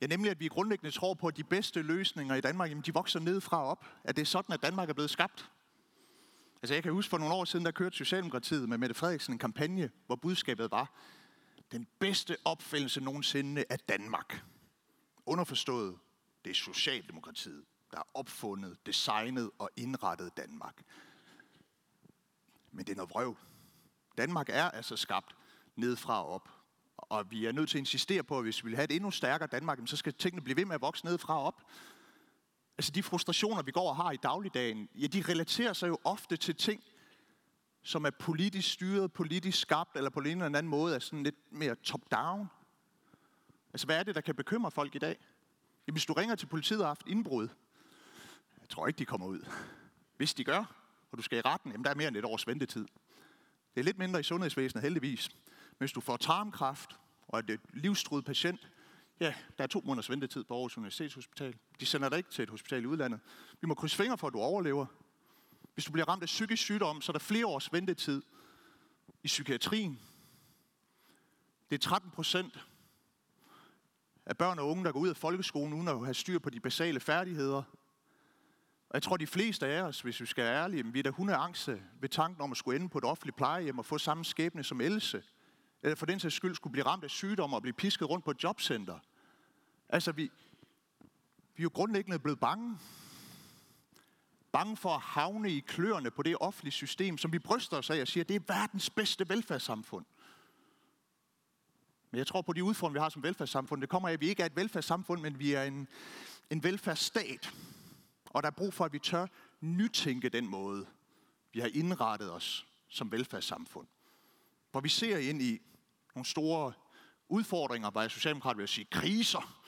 Ja, nemlig at vi grundlæggende tror på, at de bedste løsninger i Danmark, jamen, de vokser nedefra op. At det er sådan, at Danmark er blevet skabt. Altså jeg kan huske for nogle år siden, der kørte Socialdemokratiet med Mette Frederiksen en kampagne, hvor budskabet var, den bedste opfældelse nogensinde af Danmark. Underforstået, det er Socialdemokratiet, der har opfundet, designet og indrettet Danmark. Men det er noget vrøv. Danmark er altså skabt nedfra og op. Og vi er nødt til at insistere på, at hvis vi vil have et endnu stærkere Danmark, så skal tingene blive ved med at vokse ned fra op. Altså de frustrationer, vi går og har i dagligdagen, ja, de relaterer sig jo ofte til ting, som er politisk styret, politisk skabt, eller på en eller anden måde er sådan lidt mere top-down. Altså hvad er det, der kan bekymre folk i dag? Jamen, hvis du ringer til politiet og har haft indbrud, jeg tror ikke, de kommer ud. Hvis de gør, og du skal i retten, jamen der er mere end et års ventetid. Det er lidt mindre i sundhedsvæsenet heldigvis. Hvis du får tarmkræft og er et livstruet patient, ja, der er to måneders ventetid på Aarhus Universitetshospital. De sender dig ikke til et hospital i udlandet. Vi må krydse fingre for, at du overlever. Hvis du bliver ramt af psykisk sygdom, så er der flere års ventetid i psykiatrien. Det er 13 procent af børn og unge, der går ud af folkeskolen uden at have styr på de basale færdigheder. Og jeg tror, de fleste af os, hvis vi skal være ærlige, vi er da hundeangste ved tanken om at skulle ende på et offentligt plejehjem og få samme skæbne som Else. Eller for den sags skyld skulle blive ramt af sygdom og blive pisket rundt på et jobcenter. Altså, vi, vi er jo grundlæggende blevet bange. Bange for at havne i kløerne på det offentlige system, som vi bryster os af og siger, det er verdens bedste velfærdssamfund. Men jeg tror på de udfordringer, vi har som velfærdssamfund. Det kommer af, at vi ikke er et velfærdssamfund, men vi er en, en velfærdsstat. Og der er brug for, at vi tør nytænke den måde, vi har indrettet os som velfærdssamfund. Hvor vi ser ind i nogle store udfordringer, hvor jeg socialdemokrat vil sige kriser,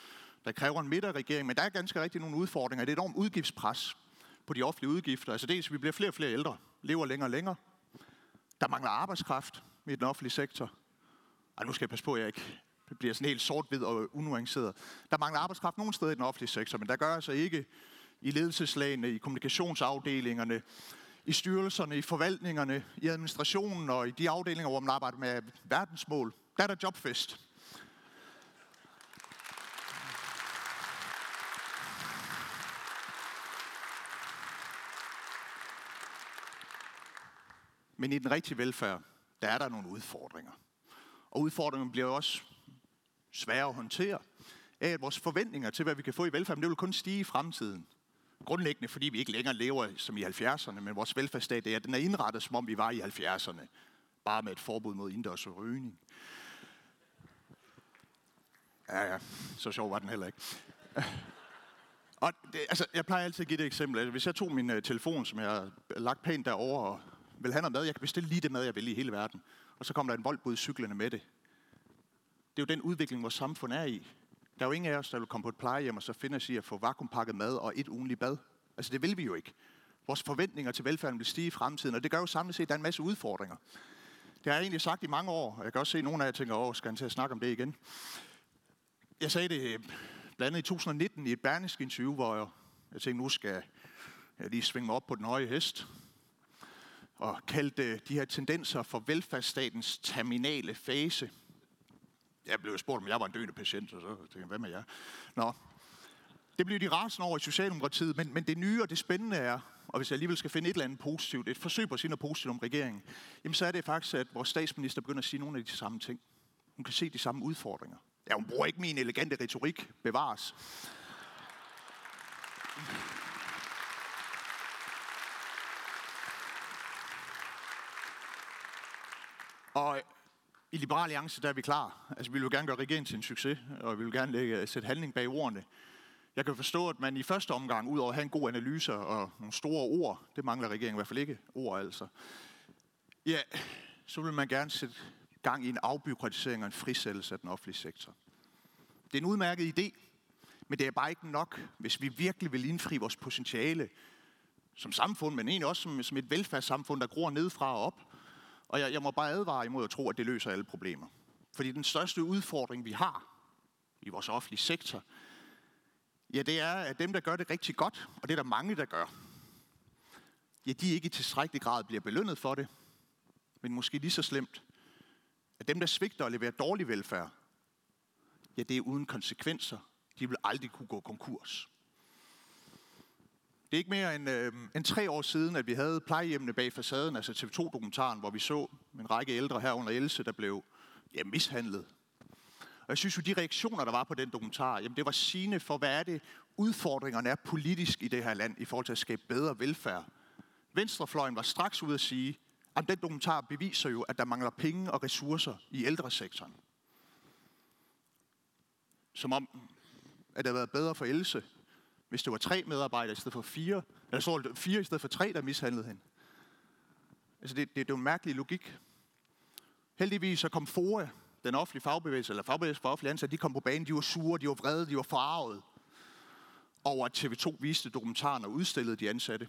der kræver en midterregering, men der er ganske rigtigt nogle udfordringer. Det er et enormt udgiftspres på de offentlige udgifter. Altså dels, vi bliver flere og flere ældre, lever længere og længere. Der mangler arbejdskraft i den offentlige sektor. Ej, nu skal jeg passe på, at jeg ikke bliver sådan helt sort-hvid og unuanceret. Der mangler arbejdskraft nogle steder i den offentlige sektor, men der gør altså ikke i ledelseslagene, i kommunikationsafdelingerne, i styrelserne, i forvaltningerne, i administrationen og i de afdelinger, hvor man arbejder med verdensmål. Der er der jobfest. Men i den rigtige velfærd, der er der nogle udfordringer. Og udfordringerne bliver også svære at håndtere af, at vores forventninger til, hvad vi kan få i velfærden, det vil kun stige i fremtiden. Grundlæggende, fordi vi ikke længere lever som i 70'erne, men vores velfærdsstat er, den er indrettet, som om vi var i 70'erne. Bare med et forbud mod indendørs rygning. Ja, ja, så sjov var den heller ikke. Og det, altså, jeg plejer altid at give det eksempel. Altså, hvis jeg tog min uh, telefon, som jeg har lagt pænt derovre, og vil have noget mad, jeg kan bestille lige det mad, jeg vil i hele verden. Og så kommer der en voldbud cyklerne med det. Det er jo den udvikling, vores samfund er i. Der er jo ingen af os, der vil komme på et plejehjem og så finde os i at få vakuumpakket mad og et ugenligt bad. Altså det vil vi jo ikke. Vores forventninger til velfærden vil stige i fremtiden, og det gør jo samlet set, at der er en masse udfordringer. Det har jeg egentlig sagt i mange år, og jeg kan også se, at nogle af jer tænker, åh, skal han til at snakke om det igen? Jeg sagde det øh, blandt andet i 2019 i et bernisk interview, hvor jeg, jeg tænkte, nu skal jeg lige svinge mig op på den høje hest, og kaldte øh, de her tendenser for velfærdsstatens terminale fase. Jeg blev spurgt, om jeg var en døende patient, og så tænkte jeg, hvad med jer? Nå, det blev de rasende over i Socialdemokratiet, men, men det nye og det spændende er, og hvis jeg alligevel skal finde et eller andet positivt, et forsøg på at sige noget positivt om regeringen, jamen så er det faktisk, at vores statsminister begynder at sige nogle af de samme ting. Hun kan se de samme udfordringer. Ja, hun bruger ikke min elegante retorik. Bevares. Og i Liberal Alliance, der er vi klar. Altså, vi vil jo gerne gøre regeringen til en succes, og vi vil gerne lægge, øh, sætte handling bag ordene. Jeg kan forstå, at man i første omgang, ud over at have en god analyse og nogle store ord, det mangler regeringen i hvert fald ikke, ord altså, ja, så vil man gerne sætte gang i en afbyråkratisering og en frisættelse af den offentlige sektor. Det er en udmærket idé, men det er bare ikke nok, hvis vi virkelig vil indfri vores potentiale som samfund, men egentlig også som, som et velfærdssamfund, der gror nedfra og op. Og jeg, jeg må bare advare imod at tro, at det løser alle problemer. Fordi den største udfordring, vi har i vores offentlige sektor, ja, det er, at dem, der gør det rigtig godt, og det er der mange, der gør, ja, de ikke i tilstrækkelig grad bliver belønnet for det, men måske lige så slemt, at dem, der svigter og leverer dårlig velfærd, ja, det er uden konsekvenser. De vil aldrig kunne gå konkurs. Det er ikke mere end, øh, end tre år siden, at vi havde plejehjemmene bag facaden, altså TV2-dokumentaren, hvor vi så en række ældre her under Else, der blev ja, mishandlet. Og jeg synes jo, de reaktioner, der var på den dokumentar, jamen det var sigende for, hvad er det, udfordringerne er politisk i det her land, i forhold til at skabe bedre velfærd. Venstrefløjen var straks ude at sige, at den dokumentar beviser jo, at der mangler penge og ressourcer i ældresektoren. Som om, at det havde været bedre for Else, hvis det var tre medarbejdere i stedet for fire, eller så var det fire i stedet for tre, der mishandlede hende. Altså det, det, det er jo en mærkelig logik. Heldigvis så kom FOA, den offentlige fagbevægelse, eller fagbevægelse for offentlige ansatte, de kom på banen, de var sure, de var vrede, de var farvet over at TV2 viste dokumentaren og udstillede de ansatte.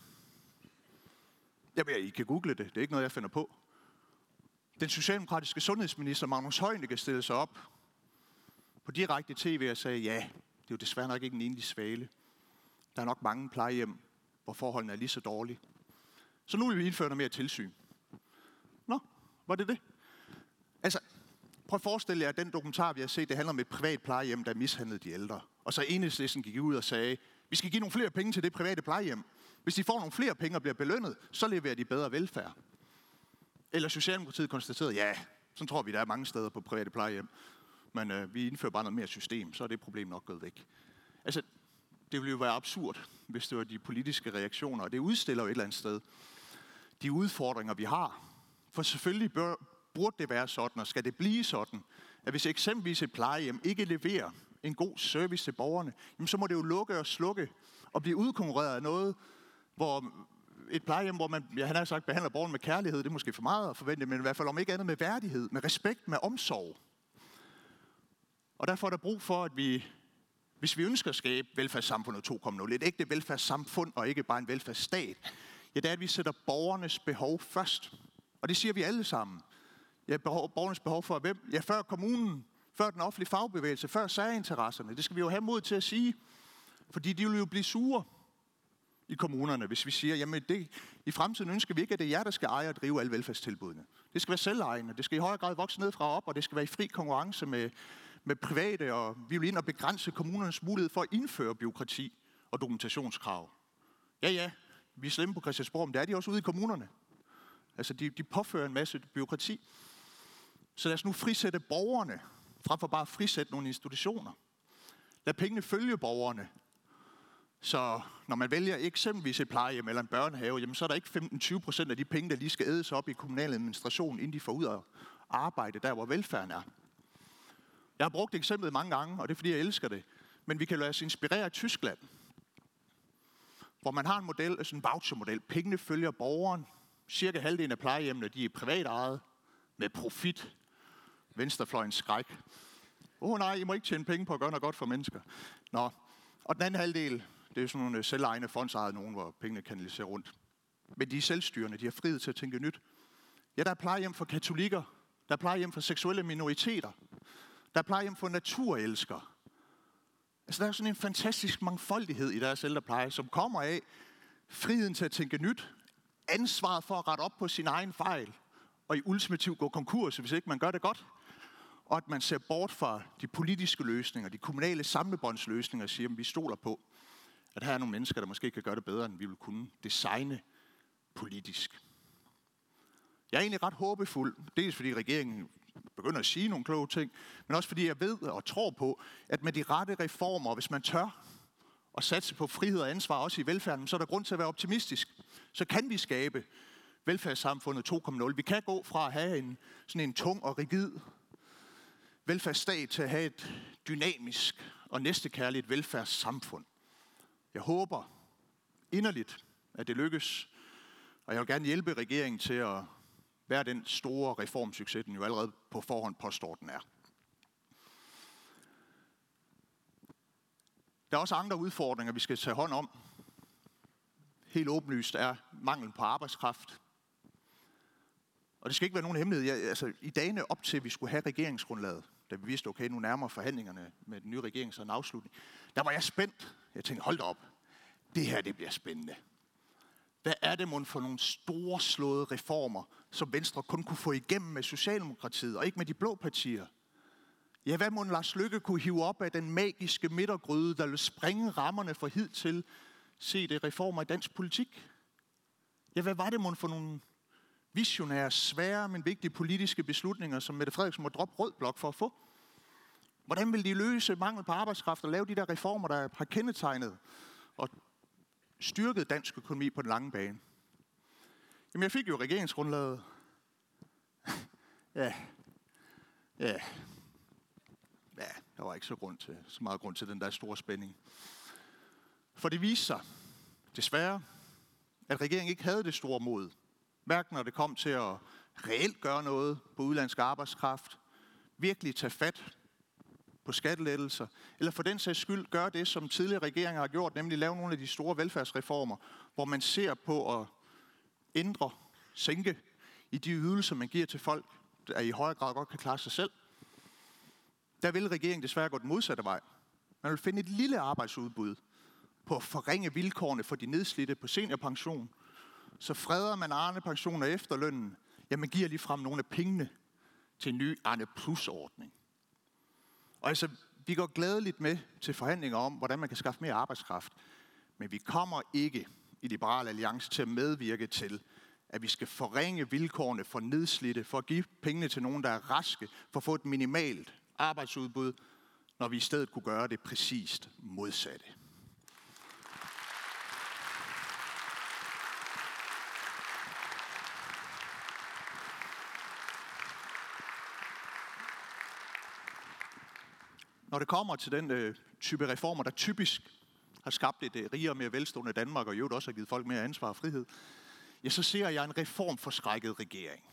Jamen, I kan google det. Det er ikke noget, jeg finder på. Den socialdemokratiske sundhedsminister Magnus Heunicke stillede sig op på direkte tv og sagde, ja, det er jo desværre nok ikke en enlig svale. Der er nok mange plejehjem, hvor forholdene er lige så dårlige. Så nu vil vi indføre noget mere tilsyn. Nå, var det det? Altså, prøv at forestille jer, at den dokumentar, vi har set, det handler om et privat plejehjem, der mishandlede de ældre. Og så enhedslisten gik ud og sagde, vi skal give nogle flere penge til det private plejehjem. Hvis de får nogle flere penge og bliver belønnet, så leverer de bedre velfærd. Eller Socialdemokratiet konstaterede, ja, så tror vi, der er mange steder på private plejehjem. Men øh, vi indfører bare noget mere system, så er det problem nok gået væk. Altså, det ville jo være absurd, hvis det var de politiske reaktioner. Og det udstiller jo et eller andet sted de udfordringer, vi har. For selvfølgelig bør, burde det være sådan, og skal det blive sådan, at hvis eksempelvis et plejehjem ikke leverer en god service til borgerne, jamen så må det jo lukke og slukke og blive udkonkurreret af noget, hvor et plejehjem, hvor man, ja, han har sagt, behandler borgerne med kærlighed, det er måske for meget at forvente, men i hvert fald om ikke andet med værdighed, med respekt, med omsorg. Og derfor er der brug for, at vi, hvis vi ønsker at skabe velfærdssamfundet 2.0, et ægte velfærdssamfund og ikke bare en velfærdsstat, ja, det er, at vi sætter borgernes behov først. Og det siger vi alle sammen. Ja, behov, borgernes behov for hvem? Ja, før kommunen, før den offentlige fagbevægelse, før særinteresserne. Det skal vi jo have mod til at sige. Fordi de vil jo blive sure i kommunerne, hvis vi siger, jamen det, i fremtiden ønsker vi ikke, at det er jer, der skal eje og drive alle velfærdstilbudene. Det skal være selvejende, det skal i højere grad vokse ned fra op, og det skal være i fri konkurrence med, med private, og vi vil ind og begrænse kommunernes mulighed for at indføre byråkrati og dokumentationskrav. Ja, ja, vi er slemme på Christiansborg, men det er de også ude i kommunerne. Altså, de, de påfører en masse byråkrati. Så lad os nu frisætte borgerne, frem for bare at frisætte nogle institutioner. Lad pengene følge borgerne. Så når man vælger eksempelvis et plejehjem eller en børnehave, jamen så er der ikke 15-20 procent af de penge, der lige skal ædes op i kommunal administration, inden de får ud at arbejde der, hvor velfærden er. Jeg har brugt eksemplet mange gange, og det er fordi, jeg elsker det. Men vi kan lade os inspirere af Tyskland, hvor man har en model, altså en vouchermodel. Pengene følger borgeren. Cirka halvdelen af plejehjemmene, de er privat ejet, med profit. Venstrefløjens skræk. Åh oh, nej, I må ikke tjene penge på at gøre noget godt for mennesker. Nå, og den anden halvdel, det er sådan nogle øh, selvejende fondsejede nogen, hvor pengene kanaliserer rundt. Men de er selvstyrende, de har frihed til at tænke nyt. Ja, der er plejehjem for katolikker, der er plejehjem for seksuelle minoriteter, der er plejehjem for naturelskere. Altså, der er sådan en fantastisk mangfoldighed i deres ældrepleje, som kommer af friheden til at tænke nyt, ansvaret for at rette op på sin egen fejl, og i ultimativt gå konkurs, hvis ikke man gør det godt. Og at man ser bort fra de politiske løsninger, de kommunale samlebåndsløsninger, og siger, at vi stoler på, at her er nogle mennesker, der måske kan gøre det bedre, end vi vil kunne designe politisk. Jeg er egentlig ret håbefuld, dels fordi regeringen begynder at sige nogle kloge ting, men også fordi jeg ved og tror på, at med de rette reformer, hvis man tør at satse på frihed og ansvar, også i velfærden, så er der grund til at være optimistisk. Så kan vi skabe velfærdssamfundet 2.0. Vi kan gå fra at have en, sådan en tung og rigid velfærdsstat til at have et dynamisk og næstekærligt velfærdssamfund. Jeg håber inderligt, at det lykkes, og jeg vil gerne hjælpe regeringen til at være den store reformsucces, den jo allerede på forhånd påstår, den er. Der er også andre udfordringer, vi skal tage hånd om. Helt åbenlyst er manglen på arbejdskraft. Og det skal ikke være nogen hemmelighed. Jeg, altså, I dagene op til, at vi skulle have regeringsgrundlaget, da vi vidste, okay, nu nærmer forhandlingerne med den nye regering så en afslutning, der var jeg spændt. Jeg tænkte, hold da op, det her det bliver spændende. Hvad er det mon for nogle store slåede reformer, som Venstre kun kunne få igennem med Socialdemokratiet, og ikke med de blå partier? Ja, hvad må Lars Lykke kunne hive op af den magiske midtergryde, der vil springe rammerne for hidtil se det reformer i dansk politik? Ja, hvad var det mon for nogle visionære, svære, men vigtige politiske beslutninger, som Mette Frederiksen må droppe rød blok for at få? Hvordan vil de løse mangel på arbejdskraft og lave de der reformer, der har kendetegnet og styrket dansk økonomi på den lange bane? Jamen, jeg fik jo regeringsgrundlaget. ja, ja, ja, der var ikke så, grund til, så meget grund til den der store spænding. For det viste sig, desværre, at regeringen ikke havde det store mod. Hverken når det kom til at reelt gøre noget på udlandsk arbejdskraft, virkelig tage fat på skattelettelser, eller for den sags skyld gøre det, som tidligere regeringer har gjort, nemlig lave nogle af de store velfærdsreformer, hvor man ser på at ændre, sænke i de ydelser, man giver til folk, der i højere grad godt kan klare sig selv. Der vil regeringen desværre gå den modsatte vej. Man vil finde et lille arbejdsudbud på at forringe vilkårene for de nedslidte på seniorpension. Så freder man Arne pension og efterlønnen. Jamen giver lige frem nogle af pengene til en ny Arne Plus-ordning. Og altså, vi går glædeligt med til forhandlinger om, hvordan man kan skaffe mere arbejdskraft. Men vi kommer ikke i Liberal Alliance til at medvirke til, at vi skal forringe vilkårene for nedslidte, for at give pengene til nogen, der er raske, for at få et minimalt arbejdsudbud, når vi i stedet kunne gøre det præcist modsatte. Når det kommer til den øh, type reformer, der typisk har skabt et øh, rigere og mere velstående Danmark, og i øvrigt også har givet folk mere ansvar og frihed, ja, så ser jeg en reformforskrækket regering.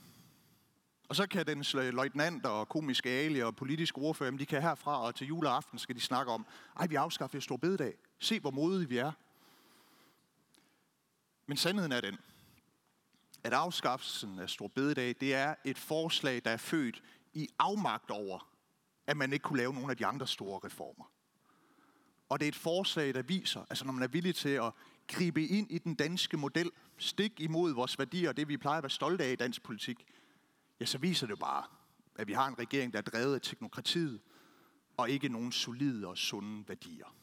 Og så kan den øh, løjtnant og komiske alie og politiske ordfører, de kan herfra og til juleaften skal de snakke om, ej, vi afskaffer stor bededag. Se, hvor modige vi er. Men sandheden er den, at afskaffelsen af stor bededag, det er et forslag, der er født i afmagt over, at man ikke kunne lave nogle af de andre store reformer. Og det er et forslag, der viser, altså når man er villig til at gribe ind i den danske model, stik imod vores værdier og det, vi plejer at være stolte af i dansk politik, ja, så viser det bare, at vi har en regering, der er drevet af teknokratiet, og ikke nogen solide og sunde værdier.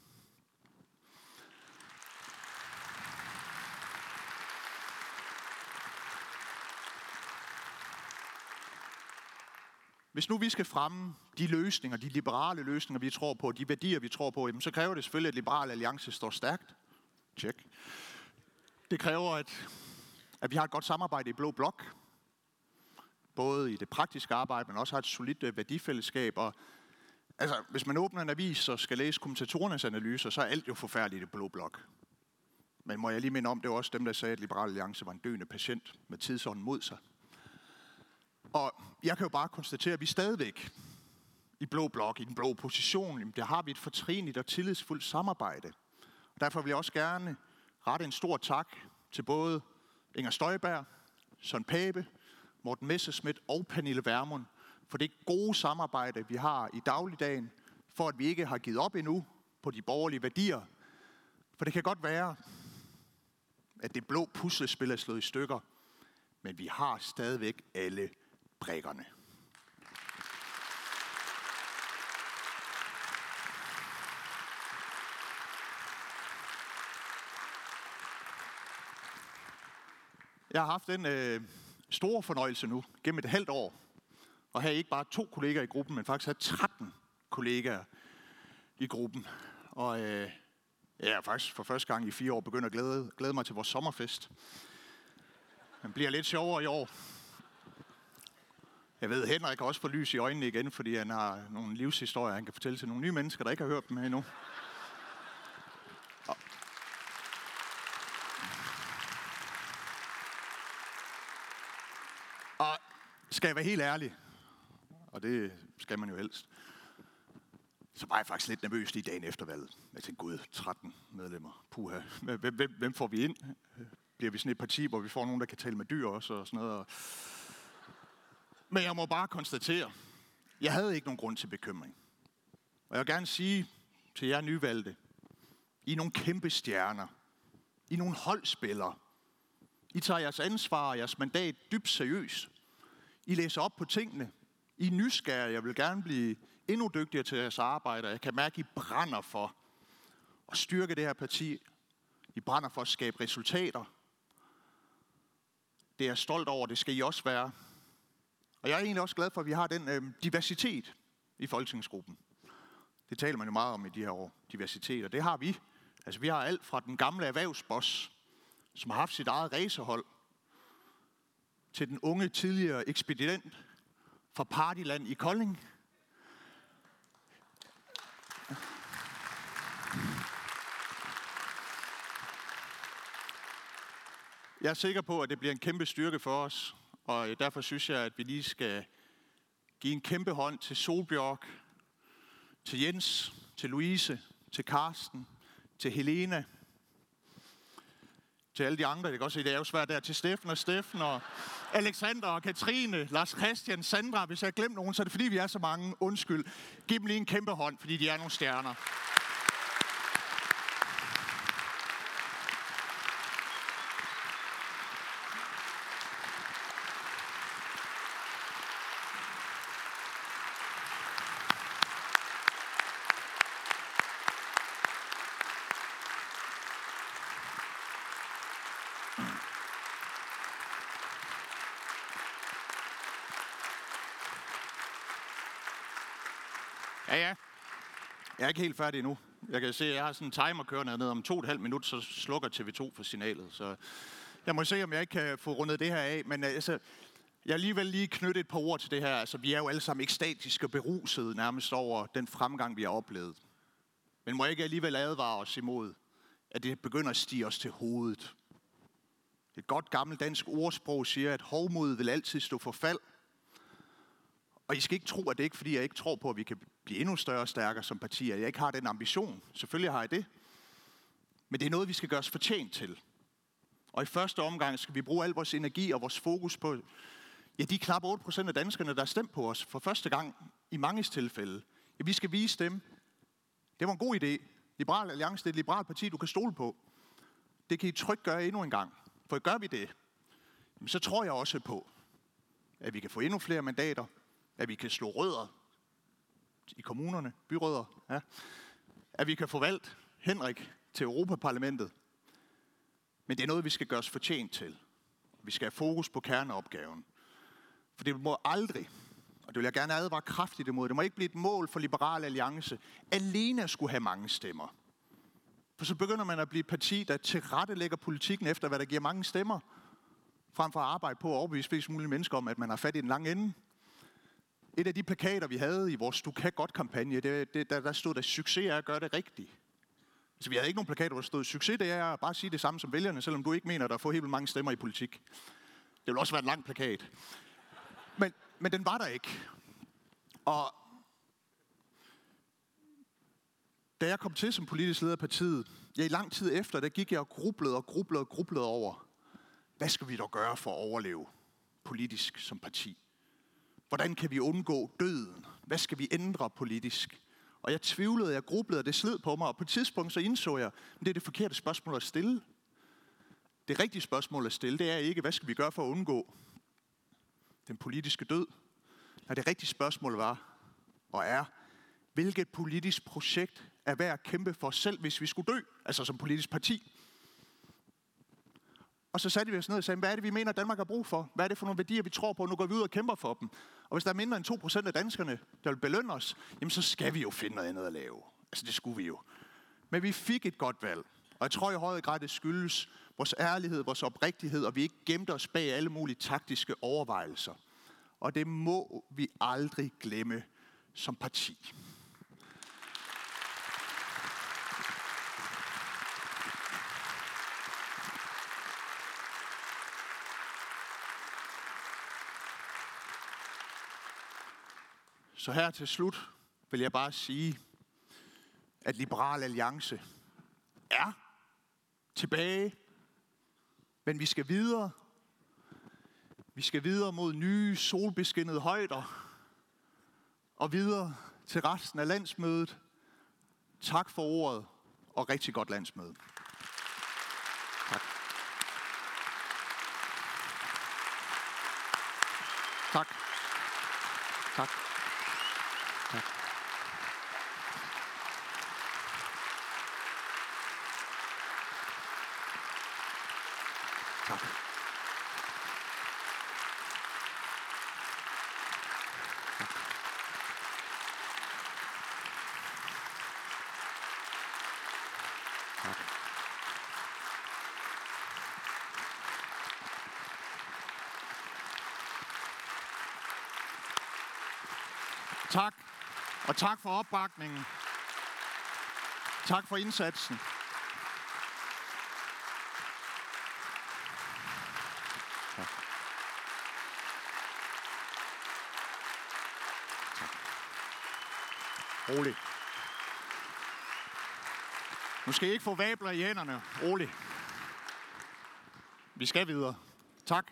Hvis nu vi skal fremme de løsninger, de liberale løsninger, vi tror på, de værdier, vi tror på, jamen, så kræver det selvfølgelig, at Liberal Alliance står stærkt. Check. Det kræver, at, at vi har et godt samarbejde i Blå Blok, både i det praktiske arbejde, men også har et solidt øh, værdifællesskab. Og, altså, hvis man åbner en avis og skal læse kommentatorernes analyser, så er alt jo forfærdeligt i Blå Blok. Men må jeg lige minde om, det var også dem, der sagde, at Liberal Alliance var en døende patient med tidsånden mod sig. Og jeg kan jo bare konstatere, at vi stadigvæk i Blå Blok, i den blå Jamen der har vi et fortrinligt og tillidsfuldt samarbejde. Og derfor vil jeg også gerne rette en stor tak til både Inger Støjberg, Søren Pape, Morten Messerschmidt og Pernille Vermund for det gode samarbejde, vi har i dagligdagen, for at vi ikke har givet op endnu på de borgerlige værdier. For det kan godt være, at det blå puslespil er slået i stykker, men vi har stadigvæk alle brikkerne. Jeg har haft den øh, store fornøjelse nu, gennem et halvt år, at have ikke bare to kollegaer i gruppen, men faktisk have 13 kollegaer i gruppen. Og øh, jeg er faktisk for første gang i fire år begyndt at glæde, glæde mig til vores sommerfest. Den bliver lidt sjovere i år. Jeg ved, Henrik også får lys i øjnene igen, fordi han har nogle livshistorier, han kan fortælle til nogle nye mennesker, der ikke har hørt dem endnu. Og skal jeg være helt ærlig, og det skal man jo helst, så var jeg faktisk lidt nervøs lige dagen efter valget. Jeg tænkte, gud, 13 medlemmer, puha. Hvem, hvem, hvem får vi ind? Bliver vi sådan et parti, hvor vi får nogen, der kan tale med dyr også og sådan noget? Men jeg må bare konstatere, jeg havde ikke nogen grund til bekymring. Og jeg vil gerne sige til jer nyvalgte, I er nogle kæmpe stjerner. I er nogle holdspillere. I tager jeres ansvar og jeres mandat dybt seriøst. I læser op på tingene. I er nysgerrige. Jeg vil gerne blive endnu dygtigere til jeres arbejde. Jeg kan mærke, at I brænder for at styrke det her parti. I brænder for at skabe resultater. Det er jeg stolt over. Det skal I også være. Og jeg er egentlig også glad for, at vi har den øh, diversitet i folketingsgruppen. Det taler man jo meget om i de her år, diversitet, og det har vi. Altså vi har alt fra den gamle erhvervsboss, som har haft sit eget racerhold, til den unge tidligere ekspedient fra Partyland i Kolding. Jeg er sikker på, at det bliver en kæmpe styrke for os, og derfor synes jeg, at vi lige skal give en kæmpe hånd til Solbjørk, til Jens, til Louise, til Karsten, til Helena, til alle de andre. Det kan også se, det er jo svært der. Til Steffen og Steffen og Alexander og Katrine, Lars Christian, Sandra. Hvis jeg har glemt nogen, så er det fordi, vi er så mange. Undskyld. Giv dem lige en kæmpe hånd, fordi de er nogle stjerner. Ja, ja. Jeg er ikke helt færdig endnu. Jeg kan se, at jeg har sådan en timer kørende ned. Om to og et halvt minut, så slukker TV2 for signalet. Så jeg må se, om jeg ikke kan få rundet det her af. Men øh, altså, jeg alligevel lige knytte et par ord til det her. Altså, vi er jo alle sammen ekstatiske og berusede nærmest over den fremgang, vi har oplevet. Men må jeg ikke alligevel advare os imod, at det begynder at stige os til hovedet. Et godt gammelt dansk ordsprog siger, at hovmod vil altid stå for fald. Og I skal ikke tro, at det ikke fordi jeg ikke tror på, at vi kan blive endnu større og stærkere som partier. Jeg ikke har den ambition. Selvfølgelig har jeg det. Men det er noget, vi skal gøre os fortjent til. Og i første omgang skal vi bruge al vores energi og vores fokus på ja, de knap 8% af danskerne, der har stemt på os for første gang i mange tilfælde. Ja, vi skal vise dem, det var en god idé. Liberal Alliance det er et liberalt parti, du kan stole på. Det kan I trygt gøre endnu en gang. For gør vi det, så tror jeg også på, at vi kan få endnu flere mandater, at vi kan slå rødder i kommunerne, byråder, ja. at vi kan få valgt Henrik til Europaparlamentet. Men det er noget, vi skal gøre os fortjent til. Vi skal have fokus på kerneopgaven. For det må aldrig, og det vil jeg gerne advare kraftigt imod, det må ikke blive et mål for Liberal Alliance alene at skulle have mange stemmer. For så begynder man at blive et parti, der tilrettelægger politikken efter, hvad der giver mange stemmer, frem for at arbejde på at overbevise flest mulige mennesker om, at man har fat i den lange ende. Et af de plakater, vi havde i vores Du kan godt kampagne, det, det, der, der stod der, succes er at gøre det rigtigt. Så vi havde ikke nogen plakater, hvor der stod, succes det er at bare sige det samme som vælgerne, selvom du ikke mener, at der får helt mange stemmer i politik. Det ville også være en lang plakat. Men, men den var der ikke. Og da jeg kom til som politisk leder af partiet, ja, i lang tid efter, der gik jeg og grublede og grublede og grublede over, hvad skal vi dog gøre for at overleve politisk som parti? Hvordan kan vi undgå døden? Hvad skal vi ændre politisk? Og jeg tvivlede, jeg grublede, og det sled på mig, og på et tidspunkt så indså jeg, at det er det forkerte spørgsmål at stille. Det rigtige spørgsmål at stille, det er ikke, hvad skal vi gøre for at undgå den politiske død? Nej, det rigtige spørgsmål var, og er, hvilket politisk projekt er værd at kæmpe for selv, hvis vi skulle dø, altså som politisk parti? Og så satte vi os ned og sagde, hvad er det, vi mener, Danmark har brug for? Hvad er det for nogle værdier, vi tror på? Nu går vi ud og kæmper for dem. Og hvis der er mindre end 2% af danskerne, der vil belønne os, jamen så skal vi jo finde noget andet at lave. Altså det skulle vi jo. Men vi fik et godt valg. Og jeg tror i høj grad, det skyldes vores ærlighed, vores oprigtighed, og vi ikke gemte os bag alle mulige taktiske overvejelser. Og det må vi aldrig glemme som parti. Så her til slut vil jeg bare sige, at Liberal Alliance er tilbage, men vi skal videre. Vi skal videre mod nye solbeskinnede højder og videre til resten af landsmødet. Tak for ordet og rigtig godt landsmøde. Tak. Tak. Tak. Tak. Tak. Tak. Og tak for opbakningen. Tak for indsatsen. Tak. Tak. Rolig. Nu skal I ikke få vabler i hænderne. Rolig. Vi skal videre. Tak.